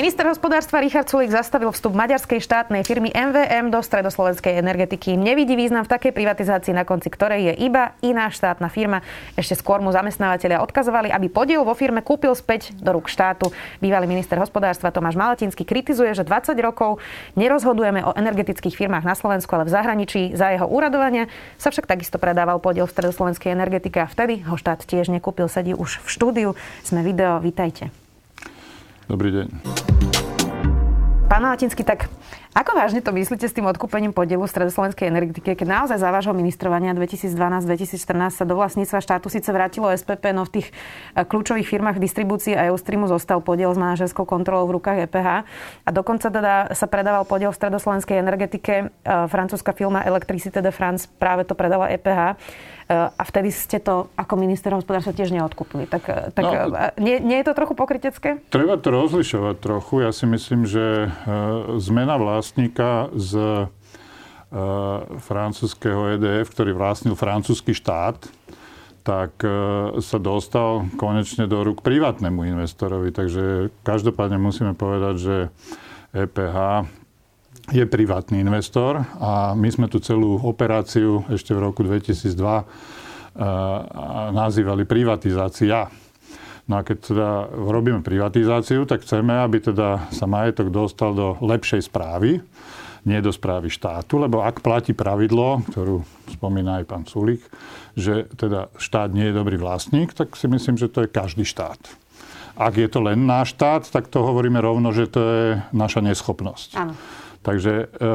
Minister hospodárstva Richard Sulik zastavil vstup maďarskej štátnej firmy MVM do stredoslovenskej energetiky. Nevidí význam v takej privatizácii, na konci ktorej je iba iná štátna firma. Ešte skôr mu zamestnávateľia odkazovali, aby podiel vo firme kúpil späť do rúk štátu. Bývalý minister hospodárstva Tomáš Malatinsky kritizuje, že 20 rokov nerozhodujeme o energetických firmách na Slovensku, ale v zahraničí. Za jeho úradovania sa však takisto predával podiel v stredoslovenskej energetike a vtedy ho štát tiež nekúpil. Sedí už v štúdiu. Sme video, vítajte. Dobrý deň. Pán Latinsky, tak ako vážne to myslíte s tým odkúpením podielu stredoslovenskej energetike, keď naozaj za vášho ministrovania 2012-2014 sa do vlastníctva štátu síce vrátilo SPP, no v tých e, kľúčových firmách distribúcie a Eustreamu zostal podiel s manažerskou kontrolou v rukách EPH a dokonca teda sa predával podiel v stredoslovenskej energetike. E, francúzska firma Electricité de France práve to predala EPH. Eh, a vtedy ste to ako minister hospodárstva tiež neodkúpili. Tak, eh, tak no, eh, nie, nie je to trochu pokrytecké? Treba to rozlišovať trochu. Ja si myslím, že zmena vlastníka z francúzského EDF, ktorý vlastnil francúzsky štát, tak sa dostal konečne do rúk privátnemu investorovi. Takže každopádne musíme povedať, že EPH je privátny investor a my sme tu celú operáciu ešte v roku 2002 uh, nazývali privatizácia. No a keď teda robíme privatizáciu, tak chceme, aby teda sa majetok dostal do lepšej správy, nie do správy štátu, lebo ak platí pravidlo, ktorú spomína aj pán Sulik, že teda štát nie je dobrý vlastník, tak si myslím, že to je každý štát. Ak je to len náš štát, tak to hovoríme rovno, že to je naša neschopnosť. Áno. Takže e,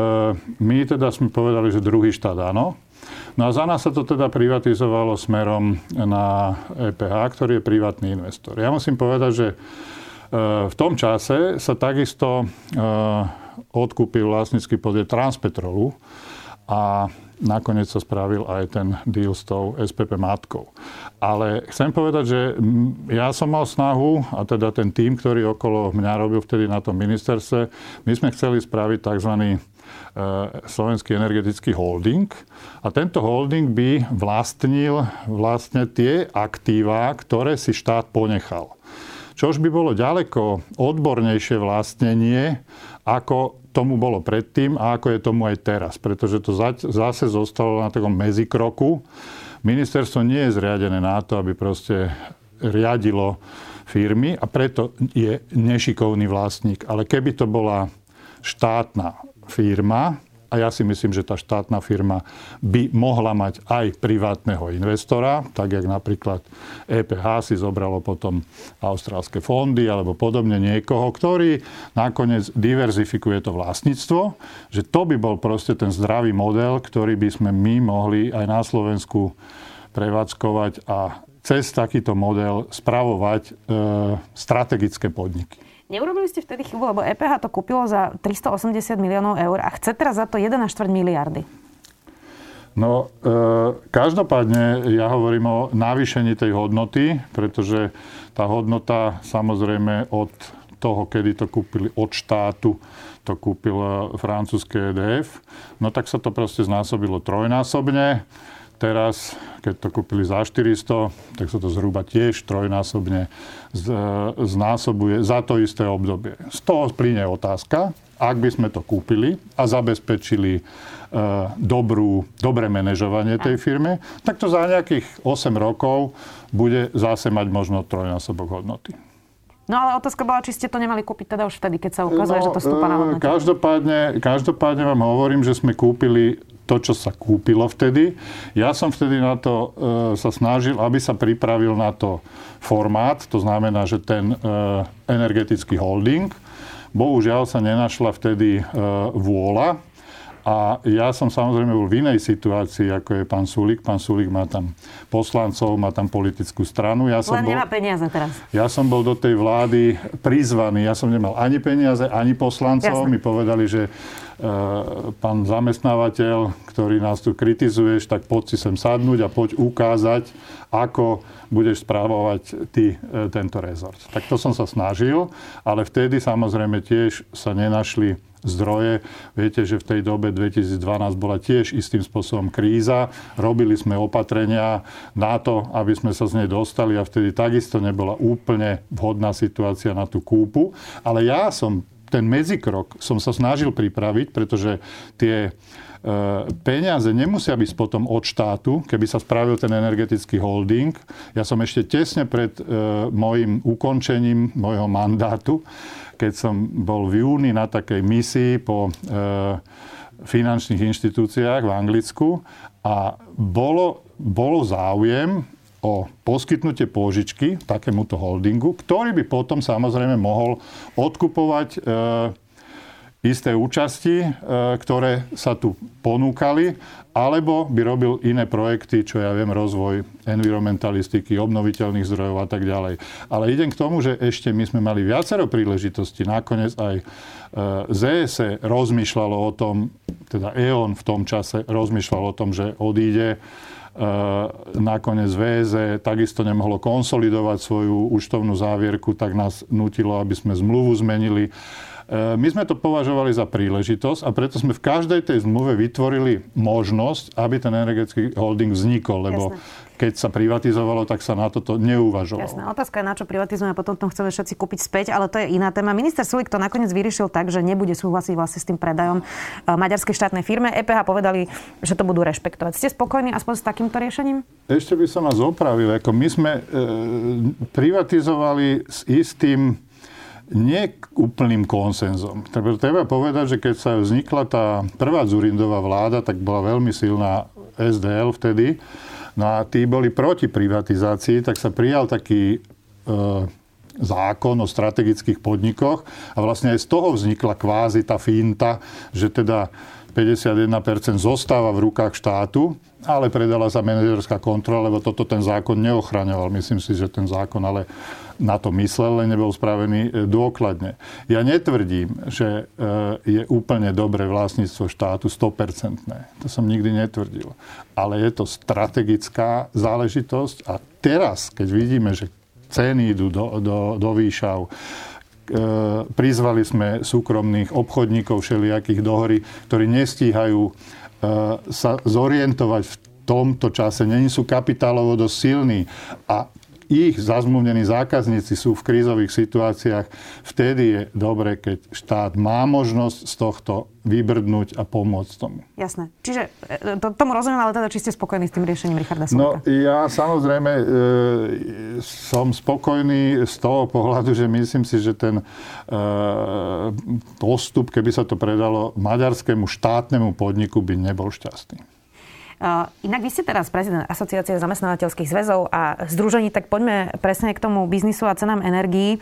my teda sme povedali, že druhý štát áno. No a za nás sa to teda privatizovalo smerom na EPH, ktorý je privátny investor. Ja musím povedať, že e, v tom čase sa takisto e, odkúpil vlastnícky podiel Transpetrolu a nakoniec sa spravil aj ten deal s tou SPP matkou. Ale chcem povedať, že ja som mal snahu, a teda ten tým, ktorý okolo mňa robil vtedy na tom ministerstve, my sme chceli spraviť tzv. E, slovenský energetický holding. A tento holding by vlastnil vlastne tie aktíva, ktoré si štát ponechal. Čož by bolo ďaleko odbornejšie vlastnenie, ako tomu bolo predtým a ako je tomu aj teraz. Pretože to zase zostalo na takom medzikroku. Ministerstvo nie je zriadené na to, aby proste riadilo firmy a preto je nešikovný vlastník. Ale keby to bola štátna firma, a ja si myslím, že tá štátna firma by mohla mať aj privátneho investora, tak jak napríklad EPH si zobralo potom austrálske fondy alebo podobne niekoho, ktorý nakoniec diverzifikuje to vlastníctvo, že to by bol proste ten zdravý model, ktorý by sme my mohli aj na Slovensku prevádzkovať a cez takýto model spravovať e, strategické podniky. Neurobili ste vtedy chybu, lebo EPH to kúpilo za 380 miliónov eur a chce teraz za to 1,4 miliardy. No, e, každopádne ja hovorím o navýšení tej hodnoty, pretože tá hodnota samozrejme od toho, kedy to kúpili od štátu, to kúpil francúzske EDF, no tak sa to proste znásobilo trojnásobne. Teraz, keď to kúpili za 400, tak sa to zhruba tiež trojnásobne znásobuje za to isté obdobie. Z toho plíne otázka, ak by sme to kúpili a zabezpečili e, dobrú, dobré manažovanie tej firmy, tak to za nejakých 8 rokov bude zase mať možno trojnásobok hodnoty. No ale otázka bola, či ste to nemali kúpiť teda už vtedy, keď sa ukazuje, no, že to stúpa na hodnote. Každopádne, každopádne vám hovorím, že sme kúpili to, čo sa kúpilo vtedy. Ja som vtedy na to e, sa snažil, aby sa pripravil na to formát, to znamená, že ten e, energetický holding. Bohužiaľ sa nenašla vtedy e, vôľa a ja som samozrejme bol v inej situácii, ako je pán Sulik. Pán Sulik má tam poslancov, má tam politickú stranu. Ja som Len bol, nemá peniaze teraz. Ja som bol do tej vlády prizvaný. Ja som nemal ani peniaze, ani poslancov. Jasne. Mi povedali, že e, pán zamestnávateľ, ktorý nás tu kritizuješ, tak poď si sem sadnúť a poď ukázať, ako budeš správovať ty e, tento rezort. Tak to som sa snažil, ale vtedy samozrejme tiež sa nenašli zdroje. Viete, že v tej dobe 2012 bola tiež istým spôsobom kríza. Robili sme opatrenia na to, aby sme sa z nej dostali a vtedy takisto nebola úplne vhodná situácia na tú kúpu. Ale ja som ten medzikrok som sa snažil pripraviť, pretože tie peniaze nemusia byť potom od štátu, keby sa spravil ten energetický holding. Ja som ešte tesne pred e, môjim ukončením môjho mandátu, keď som bol v júni na takej misii po e, finančných inštitúciách v Anglicku a bolo, bolo záujem o poskytnutie pôžičky takémuto holdingu, ktorý by potom samozrejme mohol odkupovať isté účasti, e, ktoré sa tu ponúkali, alebo by robil iné projekty, čo ja viem, rozvoj environmentalistiky, obnoviteľných zdrojov a tak ďalej. Ale idem k tomu, že ešte my sme mali viacero príležitostí. Nakoniec aj e rozmýšľalo o tom, teda E.ON v tom čase rozmýšľal o tom, že odíde. E, nakoniec VZ takisto nemohlo konsolidovať svoju účtovnú závierku, tak nás nutilo, aby sme zmluvu zmenili. E, my sme to považovali za príležitosť a preto sme v každej tej zmluve vytvorili možnosť, aby ten energetický holding vznikol, lebo Jasne. keď sa privatizovalo, tak sa na toto neuvažovalo. Jasná otázka je, na čo privatizujeme a potom to chceme všetci kúpiť späť, ale to je iná téma. Minister Sulik to nakoniec vyriešil tak, že nebude súhlasiť vlastne s tým predajom e, maďarskej štátnej firme. EPH povedali, že to budú rešpektovať. Ste spokojní aspoň s takýmto riešením? Ešte by som vás opravil. Ako my sme e, privatizovali s istým nie úplným konsenzom. Treba povedať, že keď sa vznikla tá prvá Zurindová vláda, tak bola veľmi silná SDL vtedy. No a tí boli proti privatizácii, tak sa prijal taký e, zákon o strategických podnikoch a vlastne aj z toho vznikla kvázi tá finta, že teda 51% zostáva v rukách štátu, ale predala sa manažerská kontrola, lebo toto ten zákon neochraňoval. Myslím si, že ten zákon ale na to myslel, len nebol spravený e, dôkladne. Ja netvrdím, že e, je úplne dobré vlastníctvo štátu 100%. To som nikdy netvrdil. Ale je to strategická záležitosť a teraz, keď vidíme, že ceny idú do, do, do výšav, prizvali sme súkromných obchodníkov všelijakých dohory, ktorí nestíhajú sa zorientovať v tomto čase, není sú kapitálovo dosť silní. A ich zazmluvnení zákazníci sú v krízových situáciách, vtedy je dobre, keď štát má možnosť z tohto vybrdnúť a pomôcť tomu. Jasné. Čiže e, to, tomu rozumiem, ale teda či ste spokojní s tým riešením Richarda Sulika? No ja samozrejme e, som spokojný z toho pohľadu, že myslím si, že ten e, postup, keby sa to predalo maďarskému štátnemu podniku, by nebol šťastný. Inak vy ste teraz prezident Asociácie zamestnávateľských zväzov a združení, tak poďme presne k tomu biznisu a cenám energií.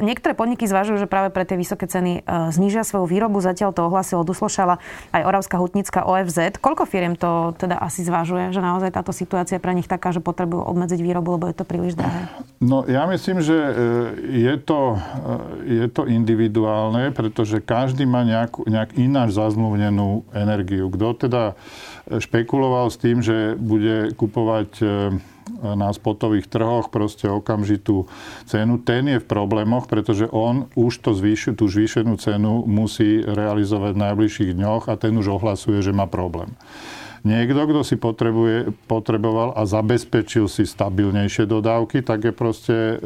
Niektoré podniky zvažujú, že práve pre tie vysoké ceny znížia svoju výrobu. Zatiaľ to ohlasilo Duslošala aj Oravská hutnická OFZ. Koľko firiem to teda asi zvažuje, že naozaj táto situácia pre nich taká, že potrebujú obmedziť výrobu, lebo je to príliš drahé? No ja myslím, že e, je to, e, je to individuálne, pretože každý má nejakú, nejak ináč zazmluvnenú energiu. Kto teda špekuloval s tým, že bude kupovať e, na spotových trhoch proste okamžitú cenu, ten je v problémoch, pretože on už to zvýši, tú zvýšenú cenu musí realizovať v najbližších dňoch a ten už ohlasuje, že má problém. Niekto, kto si potrebuje, potreboval a zabezpečil si stabilnejšie dodávky, tak je proste e,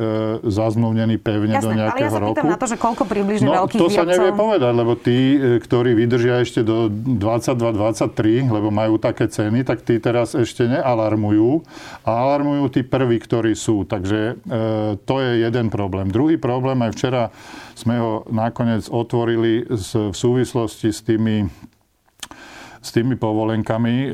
zazmluvnený pevne Jasne, do nejakého ale ja sa roku. na to, že koľko približne no, veľkých to výrobcov... sa nevie povedať, lebo tí, e, ktorí vydržia ešte do 22-23, lebo majú také ceny, tak tí teraz ešte nealarmujú. A alarmujú tí prví, ktorí sú. Takže e, to je jeden problém. Druhý problém, aj včera sme ho nakoniec otvorili v súvislosti s tými s tými povolenkami, e,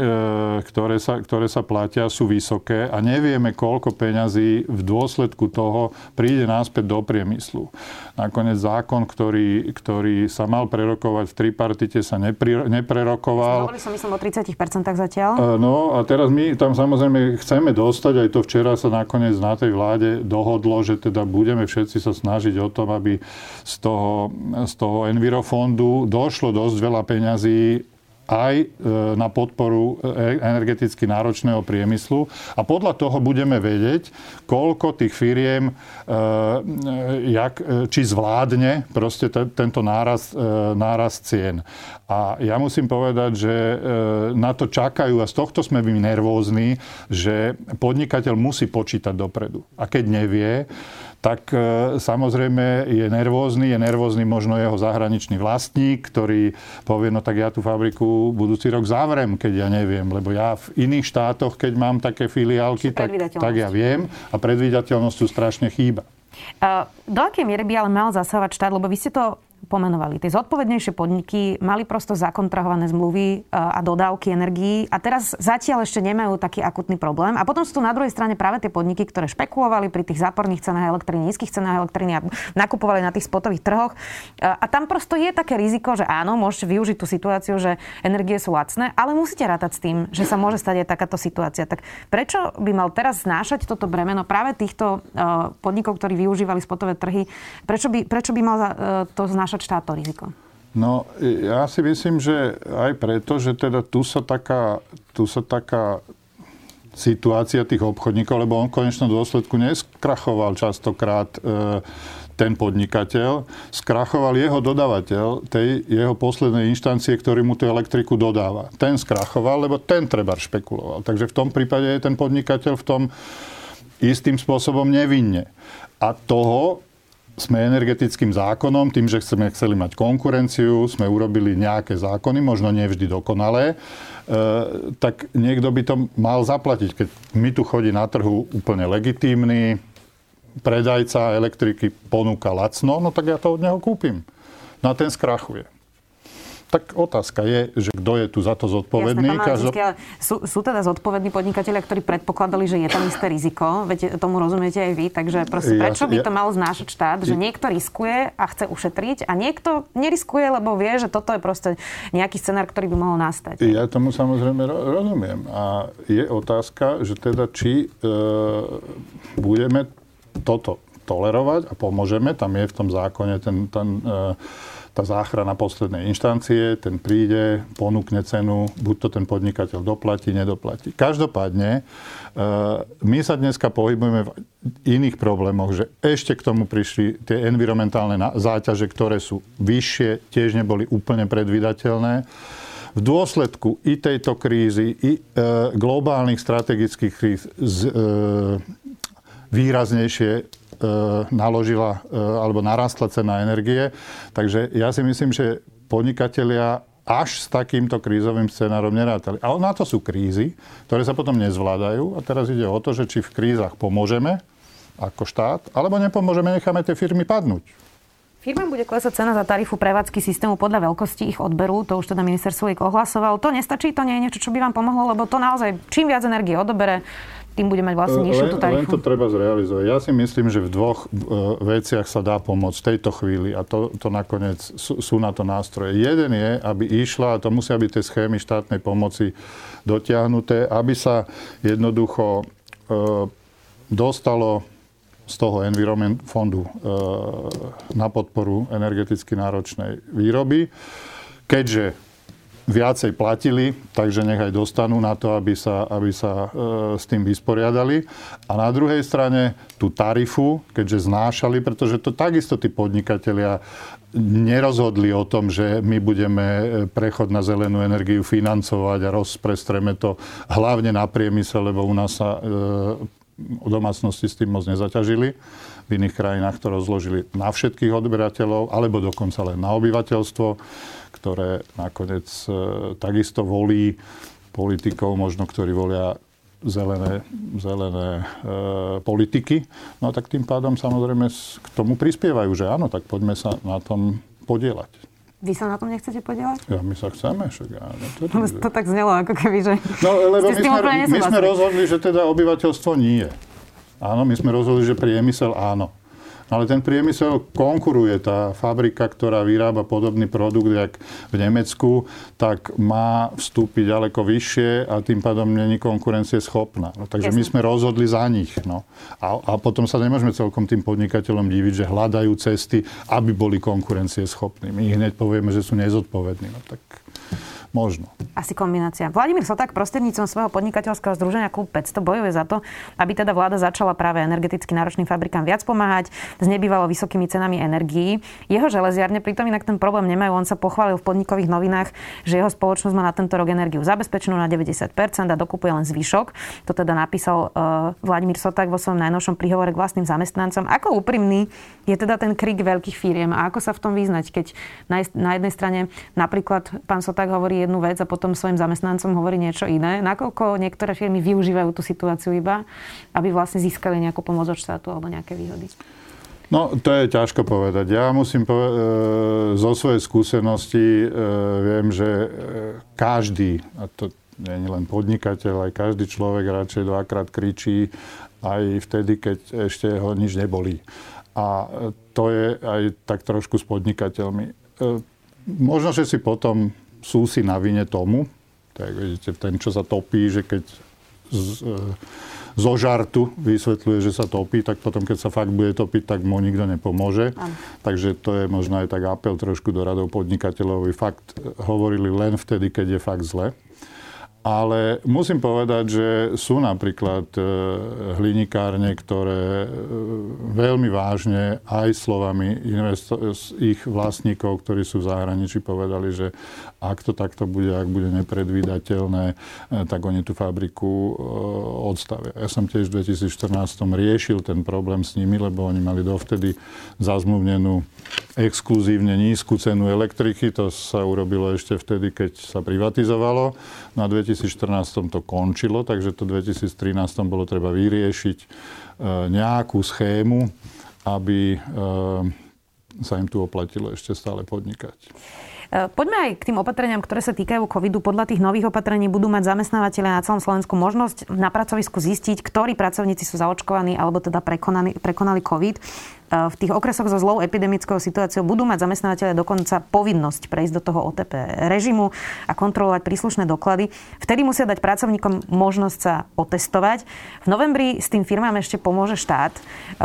ktoré sa, ktoré sa platia, sú vysoké a nevieme, koľko peňazí v dôsledku toho príde náspäť do priemyslu. Nakoniec zákon, ktorý, ktorý sa mal prerokovať v tripartite, sa nepri, neprerokoval. Hovorili som myslím o 30% zatiaľ. E, no a teraz my tam samozrejme chceme dostať, aj to včera sa nakoniec na tej vláde dohodlo, že teda budeme všetci sa snažiť o tom, aby z toho, z toho Envirofondu došlo dosť veľa peňazí aj e, na podporu e, energeticky náročného priemyslu a podľa toho budeme vedieť, koľko tých firiem, e, jak, či zvládne proste tento náraz, náraz cien. A ja musím povedať, že na to čakajú a z tohto sme my nervózni, že podnikateľ musí počítať dopredu. A keď nevie, tak e, samozrejme je nervózny, je nervózny možno jeho zahraničný vlastník, ktorý povie, no tak ja tú fabriku budúci rok zavrem, keď ja neviem, lebo ja v iných štátoch, keď mám také filiálky, tak, tak ja viem a predvídateľnosť tu strašne chýba. Do akej miery by ale mal zasahovať štát, lebo vy ste to pomenovali. Tie zodpovednejšie podniky mali prosto zakontrahované zmluvy e, a dodávky energií a teraz zatiaľ ešte nemajú taký akutný problém. A potom sú tu na druhej strane práve tie podniky, ktoré špekulovali pri tých záporných cenách elektriny, nízkych cenách elektriny a nakupovali na tých spotových trhoch. E, a tam prosto je také riziko, že áno, môžete využiť tú situáciu, že energie sú lacné, ale musíte rátať s tým, že sa môže stať aj takáto situácia. Tak prečo by mal teraz znášať toto bremeno práve týchto e, podnikov, ktorí využívali spotové trhy? Prečo by, prečo by mal to znášať znášať štát to riziko? No, ja si myslím, že aj preto, že teda tu sa taká, tu sa taká situácia tých obchodníkov, lebo on v konečnom dôsledku neskrachoval častokrát e, ten podnikateľ, skrachoval jeho dodavateľ tej jeho poslednej inštancie, ktorý mu tú elektriku dodáva. Ten skrachoval, lebo ten treba špekuloval. Takže v tom prípade je ten podnikateľ v tom istým spôsobom nevinne. A toho sme energetickým zákonom, tým, že sme chceli mať konkurenciu, sme urobili nejaké zákony, možno nevždy dokonalé, e, tak niekto by to mal zaplatiť. Keď mi tu chodí na trhu úplne legitímny predajca elektriky ponúka lacno, no tak ja to od neho kúpim. No a ten skrachuje tak otázka je, že kto je tu za to zodpovedný. Jasné, Každo... ale sú, sú teda zodpovední podnikatelia, ktorí predpokladali, že je tam isté riziko, veď tomu rozumiete aj vy, takže proste, prečo ja, by to mal znášať štát, že niekto riskuje a chce ušetriť a niekto neriskuje, lebo vie, že toto je proste nejaký scenár, ktorý by mohol nastať. Ja tomu samozrejme rozumiem. A je otázka, že teda či e, budeme toto tolerovať a pomôžeme, tam je v tom zákone ten, ten e, tá záchrana poslednej inštancie, ten príde, ponúkne cenu, buď to ten podnikateľ doplatí, nedoplatí. Každopádne, e, my sa dneska pohybujeme v iných problémoch, že ešte k tomu prišli tie environmentálne záťaže, ktoré sú vyššie, tiež neboli úplne predvydateľné. V dôsledku i tejto krízy, i e, globálnych strategických kríz e, výraznejšie E, naložila e, alebo narastla cena energie. Takže ja si myslím, že podnikatelia až s takýmto krízovým scenárom nerátali. Ale na to sú krízy, ktoré sa potom nezvládajú. A teraz ide o to, že či v krízach pomôžeme ako štát, alebo nepomôžeme, necháme tie firmy padnúť. Firmám bude klesať cena za tarifu prevádzky systému podľa veľkosti ich odberu. To už teda minister Sulik ohlasoval. To nestačí, to nie je niečo, čo by vám pomohlo, lebo to naozaj čím viac energie odobere, tým bude mať vlastne nižšiu tú tarifu. Len to treba zrealizovať. Ja si myslím, že v dvoch uh, veciach sa dá pomôcť v tejto chvíli a to, to nakoniec sú, sú na to nástroje. Jeden je, aby išla, a to musia byť tie schémy štátnej pomoci dotiahnuté, aby sa jednoducho uh, dostalo z toho Environment fondu uh, na podporu energeticky náročnej výroby. Keďže viacej platili, takže nech aj dostanú na to, aby sa, aby sa e, s tým vysporiadali. A na druhej strane tú tarifu, keďže znášali, pretože to takisto tí podnikatelia nerozhodli o tom, že my budeme e, prechod na zelenú energiu financovať a rozprestreme to hlavne na priemysel, lebo u nás sa e, domácnosti s tým moc nezaťažili. V iných krajinách to rozložili na všetkých odberateľov, alebo dokonca len na obyvateľstvo ktoré nakoniec e, takisto volí politikov, možno ktorí volia zelené, zelené e, politiky. No tak tým pádom samozrejme k tomu prispievajú, že áno, tak poďme sa na tom podielať. Vy sa na tom nechcete podielať? Ja, my sa chceme, však áno. To, to, to tak znelo, ako keby, že No, lebo my sme, my sme rozhodli, že teda obyvateľstvo nie. Áno, my sme rozhodli, že priemysel áno. Ale ten priemysel konkuruje. Tá fabrika, ktorá vyrába podobný produkt, jak v Nemecku, tak má vstúpiť ďaleko vyššie a tým pádom není konkurencie schopná. No, takže Jasne. my sme rozhodli za nich. No. A, a potom sa nemôžeme celkom tým podnikateľom diviť, že hľadajú cesty, aby boli konkurencie schopní. My hneď povieme, že sú nezodpovední. No, tak Možno. Asi kombinácia. Vladimír Soták prostredníctvom svojho podnikateľského združenia Klub 500 bojuje za to, aby teda vláda začala práve energeticky náročným fabrikám viac pomáhať s nebývalo vysokými cenami energií. Jeho železiarne pritom inak ten problém nemajú. On sa pochválil v podnikových novinách, že jeho spoločnosť má na tento rok energiu zabezpečenú na 90% a dokupuje len zvyšok. To teda napísal uh, Vladimír Soták vo svojom najnovšom príhovore k vlastným zamestnancom. Ako úprimný je teda ten krik veľkých firiem a ako sa v tom vyznať, keď na, na jednej strane napríklad pán Soták hovorí jednu vec a potom svojim zamestnancom hovorí niečo iné. Nakoľko niektoré firmy využívajú tú situáciu iba, aby vlastne získali nejakú pomoc od štátu alebo nejaké výhody? No, to je ťažko povedať. Ja musím povedať, e, zo svojej skúsenosti e, viem, že e, každý, a to nie je len podnikateľ, aj každý človek radšej dvakrát kričí, aj vtedy, keď ešte ho nič nebolí. A to je aj tak trošku s podnikateľmi. Možno, že si potom sú si na vine tomu, tak vidíte, ten, čo sa topí, že keď z, e, zo žartu vysvetľuje, že sa topí, tak potom, keď sa fakt bude topiť, tak mu nikto nepomôže. Am. Takže to je možno aj tak apel trošku do radov podnikateľov, fakt hovorili len vtedy, keď je fakt zle. Ale musím povedať, že sú napríklad e, hlinikárne, ktoré e, veľmi vážne aj slovami investor- ich vlastníkov, ktorí sú v zahraničí, povedali, že ak to takto bude, ak bude nepredvídateľné, e, tak oni tú fabriku odstavia. Ja som tiež v 2014 riešil ten problém s nimi, lebo oni mali dovtedy zazmluvnenú exkluzívne nízku cenu elektriky. To sa urobilo ešte vtedy, keď sa privatizovalo. Na 2014 to končilo, takže to 2013 bolo treba vyriešiť e, nejakú schému, aby e, sa im tu oplatilo ešte stále podnikať. E, poďme aj k tým opatreniam, ktoré sa týkajú covidu. Podľa tých nových opatrení budú mať zamestnávateľe na celom Slovensku možnosť na pracovisku zistiť, ktorí pracovníci sú zaočkovaní alebo teda prekonali, prekonali covid. E, v tých okresoch so zlou epidemickou situáciou budú mať zamestnávateľe dokonca povinnosť prejsť do toho OTP režimu a kontrolovať príslušné doklady. Vtedy musia dať pracovníkom možnosť sa otestovať. V novembri s tým firmám ešte pomôže štát.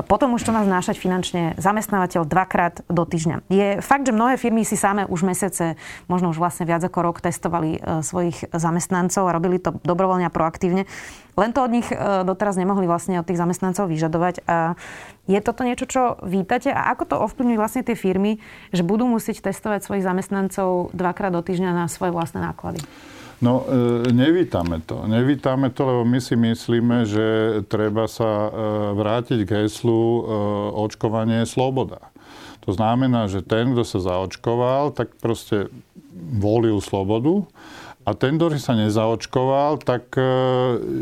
Potom už to má znášať finančne zamestnávateľ dvakrát do týždňa. Je fakt, že mnohé firmy si same už mesiace, možno už vlastne viac ako rok, testovali e, svojich zamestnancov a robili to dobrovoľne a proaktívne. Len to od nich e, doteraz nemohli vlastne od tých zamestnancov vyžadovať. A je toto niečo, čo vítate? A ako to ovplyvňuje vlastne tie firmy, že budú musieť testovať svojich zamestnancov dvakrát do týždňa na svoje vlastné náklady? No, e, nevítame to. Nevítame to, lebo my si myslíme, že treba sa e, vrátiť k heslu očkovanie je sloboda. To znamená, že ten, kto sa zaočkoval, tak proste volil slobodu a ten, ktorý sa nezaočkoval, tak e,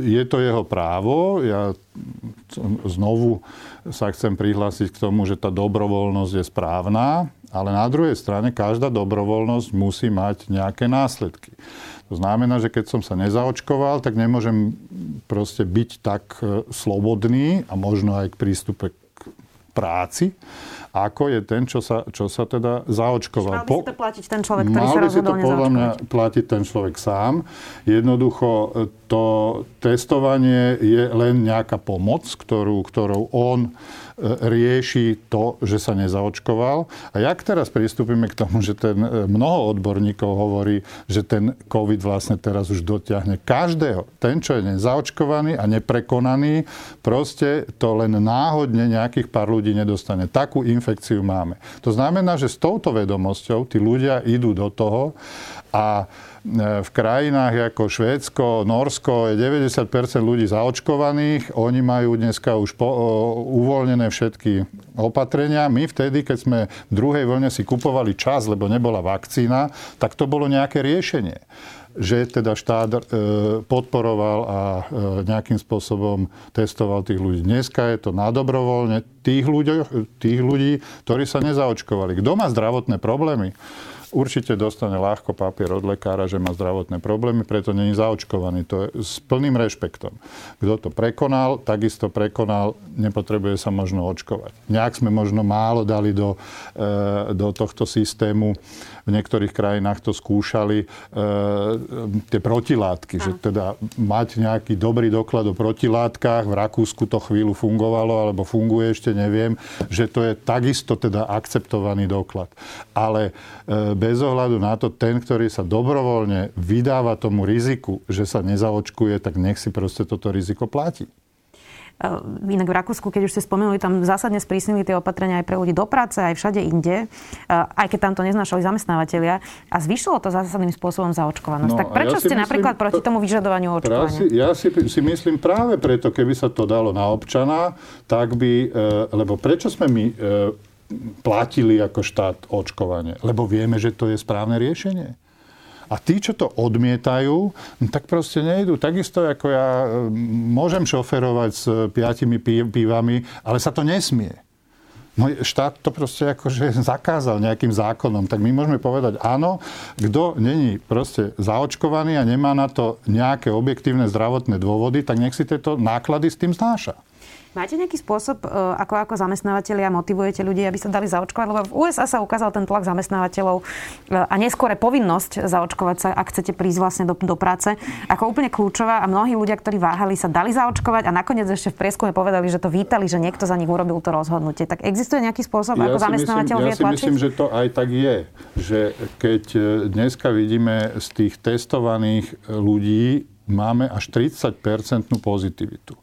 je to jeho právo. Ja znovu sa chcem prihlásiť k tomu, že tá dobrovoľnosť je správna, ale na druhej strane každá dobrovoľnosť musí mať nejaké následky. To znamená, že keď som sa nezaočkoval, tak nemôžem proste byť tak e, slobodný a možno aj k prístupe práci, ako je ten, čo sa, čo sa teda zaočkoval. Mal by si to platiť ten človek, ktorý Mal sa by si to podľa mňa platiť ten človek sám. Jednoducho e, to testovanie je len nejaká pomoc, ktorú, ktorou on rieši to, že sa nezaočkoval. A jak teraz pristúpime k tomu, že ten e, mnoho odborníkov hovorí, že ten COVID vlastne teraz už dotiahne každého. Ten, čo je nezaočkovaný a neprekonaný, proste to len náhodne nejakých pár ľudí nedostane. Takú infekciu máme. To znamená, že s touto vedomosťou tí ľudia idú do toho a E, v krajinách ako Švédsko, Norsko je 90% ľudí zaočkovaných. Oni majú dneska už po, o, uvoľnené všetky opatrenia. My vtedy, keď sme v druhej vlne si kupovali čas, lebo nebola vakcína, tak to bolo nejaké riešenie že teda štát e, podporoval a e, nejakým spôsobom testoval tých ľudí. Dneska je to na dobrovoľne tých ľudí, tých ľudí, ktorí sa nezaočkovali. Kto má zdravotné problémy? Určite dostane ľahko papier od lekára, že má zdravotné problémy, preto není zaočkovaný. To je s plným rešpektom. Kto to prekonal, takisto prekonal, nepotrebuje sa možno očkovať. Nejak sme možno málo dali do, e, do tohto systému v niektorých krajinách to skúšali, e, tie protilátky, a. že teda mať nejaký dobrý doklad o protilátkach, v Rakúsku to chvíľu fungovalo, alebo funguje ešte, neviem, že to je takisto teda akceptovaný doklad. Ale e, bez ohľadu na to, ten, ktorý sa dobrovoľne vydáva tomu riziku, že sa nezaočkuje, tak nech si proste toto riziko platí. Ehm, inak v Rakúsku, keď už ste spomenuli, tam zásadne sprísnili tie opatrenia aj pre ľudí do práce, aj všade inde, ehm, aj keď tam to neznášali zamestnávateľia a zvyšilo to zásadným spôsobom zaočkovanosť. No, tak prečo ja ste myslím, napríklad proti tomu vyžadovaniu očkovania? Si, ja si, si myslím práve preto, keby sa to dalo na občana, tak by, e, lebo prečo sme my e, platili ako štát očkovanie? Lebo vieme, že to je správne riešenie. A tí, čo to odmietajú, tak proste nejdu. Takisto ako ja môžem šoferovať s piatimi pívami, ale sa to nesmie. No štát to proste akože zakázal nejakým zákonom, tak my môžeme povedať áno, kto není proste zaočkovaný a nemá na to nejaké objektívne zdravotné dôvody, tak nech si tieto náklady s tým znáša. Máte nejaký spôsob, e, ako ako zamestnávateľia motivujete ľudí, aby sa dali zaočkovať? Lebo v USA sa ukázal ten tlak zamestnávateľov e, a neskôr povinnosť zaočkovať sa, ak chcete prísť vlastne do, do práce, ako úplne kľúčová a mnohí ľudia, ktorí váhali, sa dali zaočkovať a nakoniec ešte v prieskume povedali, že to vítali, že niekto za nich urobil to rozhodnutie. Tak existuje nejaký spôsob, ja ako zamestnávateľ vie Ja si myslím, že to aj tak je. Že keď e, dneska vidíme z tých testovaných ľudí, máme až 30-percentnú pozitivitu.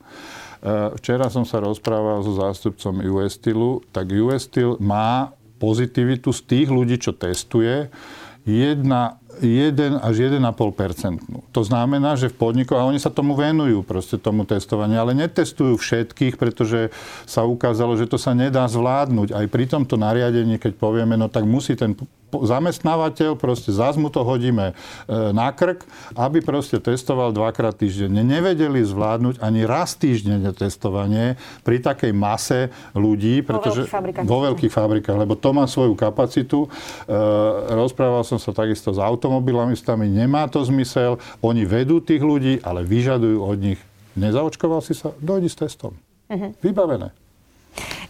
Eh, včera som sa rozprával so zástupcom US Steelu, tak US Steel má pozitivitu z tých ľudí, čo testuje, jedna 1 až 1,5 To znamená, že v podnikoch, a oni sa tomu venujú, proste tomu testovaniu, ale netestujú všetkých, pretože sa ukázalo, že to sa nedá zvládnuť. Aj pri tomto nariadení, keď povieme, no tak musí ten zamestnávateľ, proste zás mu to hodíme e, na krk, aby proste testoval dvakrát týždenne. Nevedeli zvládnuť ani raz týždenne testovanie pri takej mase ľudí, pretože vo veľkých vo veľkých fabrikách, lebo to má svoju kapacitu. E, rozprával som sa takisto s autom automobilistami, nemá to zmysel. Oni vedú tých ľudí, ale vyžadujú od nich, nezaočkoval si sa, dojdi s testom. Uh-huh. Vybavené.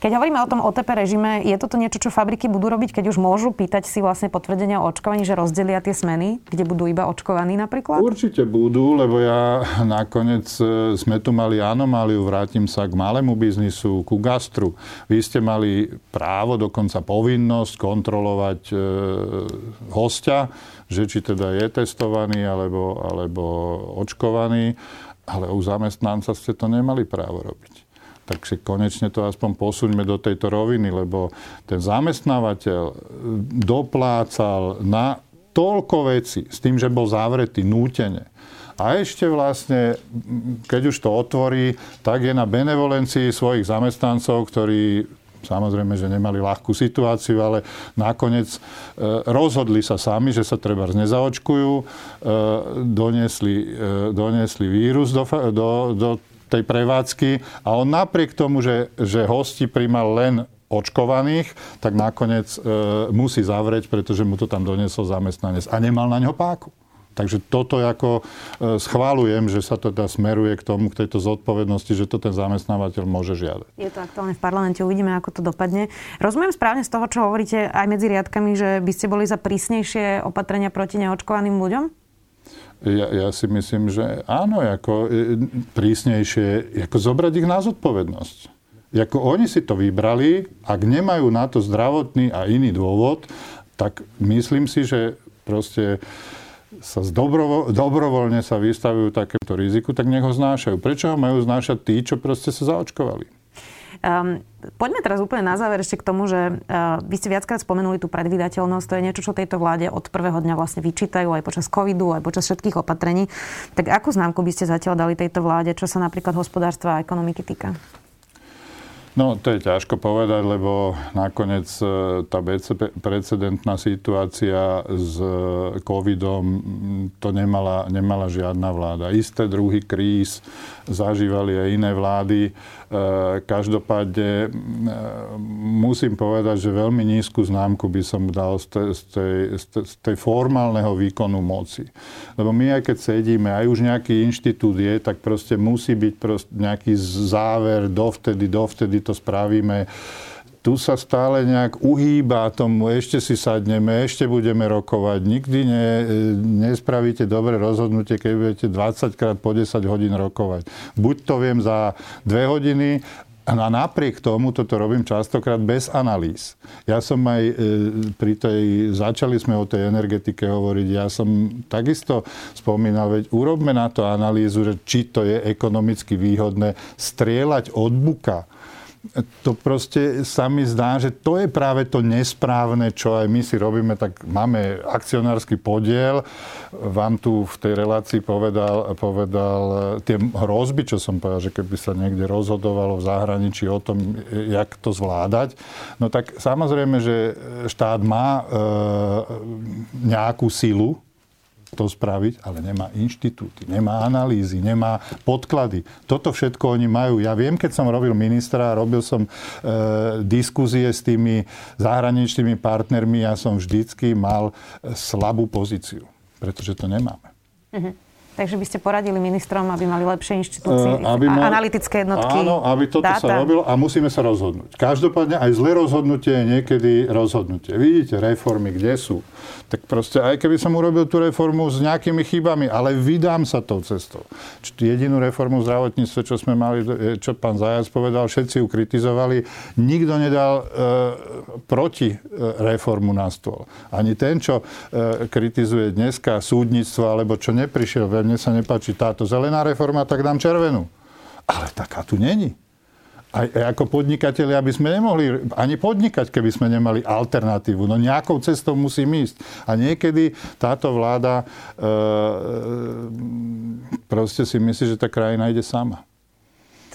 Keď hovoríme o tom OTP režime, je toto niečo, čo fabriky budú robiť, keď už môžu pýtať si vlastne potvrdenia o očkovaní, že rozdelia tie smeny, kde budú iba očkovaní napríklad? Určite budú, lebo ja nakoniec e, sme tu mali anomáliu, vrátim sa k malému biznisu, ku gastru. Vy ste mali právo, dokonca povinnosť kontrolovať e, hostia, že či teda je testovaný alebo, alebo očkovaný, ale u zamestnanca ste to nemali právo robiť tak si konečne to aspoň posuňme do tejto roviny, lebo ten zamestnávateľ doplácal na toľko veci s tým, že bol zavretý nútene. A ešte vlastne, keď už to otvorí, tak je na benevolencii svojich zamestnancov, ktorí samozrejme, že nemali ľahkú situáciu, ale nakoniec e, rozhodli sa sami, že sa treba nezaočkujú, e, doniesli, e, doniesli vírus do, do, do tej prevádzky a on napriek tomu, že, že hosti primal len očkovaných, tak nakoniec e, musí zavrieť, pretože mu to tam doniesol zamestnanec a nemal na ňo páku. Takže toto ako e, schválujem, že sa teda smeruje k tomu, k tejto zodpovednosti, že to ten zamestnávateľ môže žiadať. Je to aktuálne v parlamente, uvidíme, ako to dopadne. Rozumiem správne z toho, čo hovoríte aj medzi riadkami, že by ste boli za prísnejšie opatrenia proti neočkovaným ľuďom? Ja, ja si myslím, že áno, ako e, prísnejšie, ako zobrať ich na zodpovednosť. Ako oni si to vybrali, ak nemajú na to zdravotný a iný dôvod, tak myslím si, že proste sa zdobrovo, dobrovoľne sa vystavujú takéto riziku, tak nech ho znášajú. Prečo ho majú znášať tí, čo proste sa zaočkovali? Um, poďme teraz úplne na záver ešte k tomu, že uh, vy ste viackrát spomenuli tú predvydateľnosť. To je niečo, čo tejto vláde od prvého dňa vlastne vyčítajú aj počas covidu, aj počas všetkých opatrení. Tak akú známku by ste zatiaľ dali tejto vláde, čo sa napríklad hospodárstva a ekonomiky týka? No, to je ťažko povedať, lebo nakoniec e, tá precedentná situácia s covidom to nemala, nemala žiadna vláda. Isté druhy kríz zažívali aj iné vlády. E, každopádne e, musím povedať, že veľmi nízku známku by som dal z tej, z tej, z tej formálneho výkonu moci. Lebo my aj keď sedíme, aj už nejaký inštitút je, tak proste musí byť proste nejaký záver dovtedy, dovtedy to spravíme tu sa stále nejak uhýba tomu, ešte si sadneme, ešte budeme rokovať. Nikdy ne, nespravíte dobré rozhodnutie, keď budete 20 krát po 10 hodín rokovať. Buď to viem za 2 hodiny, A napriek tomu toto robím častokrát bez analýz. Ja som aj e, pri tej, začali sme o tej energetike hovoriť, ja som takisto spomínal, veď urobme na to analýzu, že či to je ekonomicky výhodné strieľať od buka to proste sa mi zdá, že to je práve to nesprávne, čo aj my si robíme, tak máme akcionársky podiel. Vám tu v tej relácii povedal, povedal tie hrozby, čo som povedal, že keby sa niekde rozhodovalo v zahraničí o tom, jak to zvládať. No tak samozrejme, že štát má e, nejakú silu, to spraviť, ale nemá inštitúty, nemá analýzy, nemá podklady. Toto všetko oni majú. Ja viem, keď som robil ministra, robil som e, diskuzie s tými zahraničnými partnermi, ja som vždycky mal e, slabú pozíciu, pretože to nemáme. Mm-hmm. Takže by ste poradili ministrom, aby mali lepšie inštitúcie, uh, aby mal, analytické jednotky, Áno, aby toto dáta. sa robilo a musíme sa rozhodnúť. Každopádne aj zlé rozhodnutie je niekedy rozhodnutie. Vidíte reformy, kde sú tak proste aj keby som urobil tú reformu s nejakými chybami, ale vydám sa tou cestou. Jedinú reformu v zdravotníctve, čo sme mali, čo pán Zajac povedal, všetci ju kritizovali, nikto nedal e, proti reformu na stôl. Ani ten, čo e, kritizuje dneska súdnictvo, alebo čo neprišiel, mne sa nepáči táto zelená reforma, tak dám červenú. Ale taká tu není aj ako podnikatelia by sme nemohli ani podnikať, keby sme nemali alternatívu. No nejakou cestou musím ísť. A niekedy táto vláda e, e proste si myslí, že tá krajina ide sama.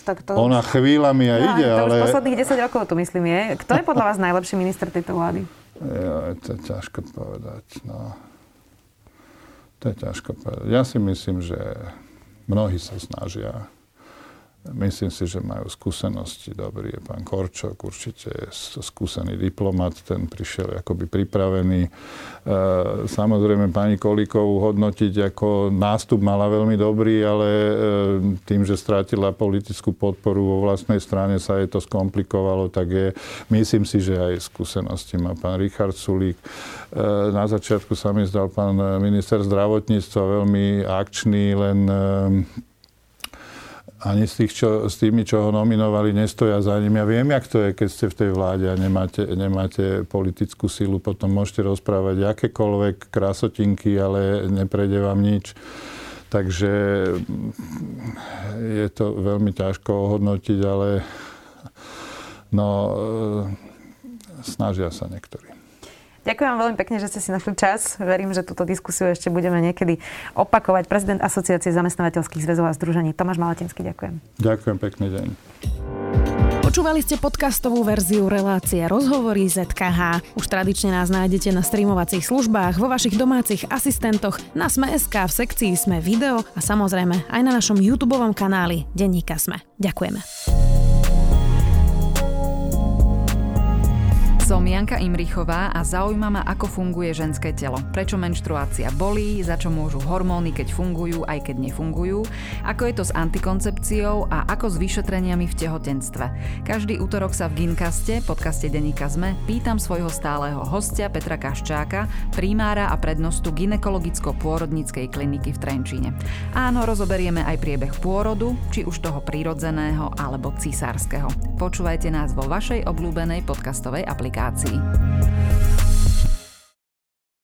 Tak to Ona chvíľami aj no, ide, to ale... Už posledných 10 rokov tu myslím je. Kto je podľa vás najlepší minister tejto vlády? Ja, to je ťažko povedať. No. To je ťažko povedať. Ja si myslím, že mnohí sa snažia Myslím si, že majú skúsenosti. Dobrý je pán Korčok, určite je skúsený diplomat, ten prišiel akoby pripravený. E, samozrejme, pani Kolíkovú hodnotiť ako nástup mala veľmi dobrý, ale e, tým, že strátila politickú podporu vo vlastnej strane, sa jej to skomplikovalo, tak je. Myslím si, že aj skúsenosti má pán Richard Sulík. E, na začiatku sa mi zdal pán minister zdravotníctva veľmi akčný, len ani s, tých, čo, s tými, čo ho nominovali, nestoja za ním. Ja viem, jak to je, keď ste v tej vláde a nemáte, nemáte politickú silu. Potom môžete rozprávať akékoľvek krásotinky, ale neprejde vám nič. Takže je to veľmi ťažko ohodnotiť, ale no, snažia sa niektorí. Ďakujem vám veľmi pekne, že ste si našli čas. Verím, že túto diskusiu ešte budeme niekedy opakovať. Prezident Asociácie zamestnávateľských zväzov a združení Tomáš Malatinský, ďakujem. Ďakujem, pekný deň. Počúvali ste podcastovú verziu relácie Rozhovory ZKH. Už tradične nás nájdete na streamovacích službách, vo vašich domácich asistentoch, na Sme.sk, v sekcii Sme video a samozrejme aj na našom YouTube kanáli Denníka Sme. Ďakujeme. Som Janka Imrichová a zaujíma ma, ako funguje ženské telo. Prečo menštruácia bolí, za čo môžu hormóny, keď fungujú, aj keď nefungujú, ako je to s antikoncepciou a ako s vyšetreniami v tehotenstve. Každý útorok sa v Ginkaste, podcaste Deníka Zme, pýtam svojho stáleho hostia Petra Kaščáka, primára a prednostu ginekologicko-pôrodníckej kliniky v Trenčíne. Áno, rozoberieme aj priebeh pôrodu, či už toho prírodzeného alebo cisárskeho. Počúvajte nás vo vašej obľúbenej podcastovej aplikácii aplikácií.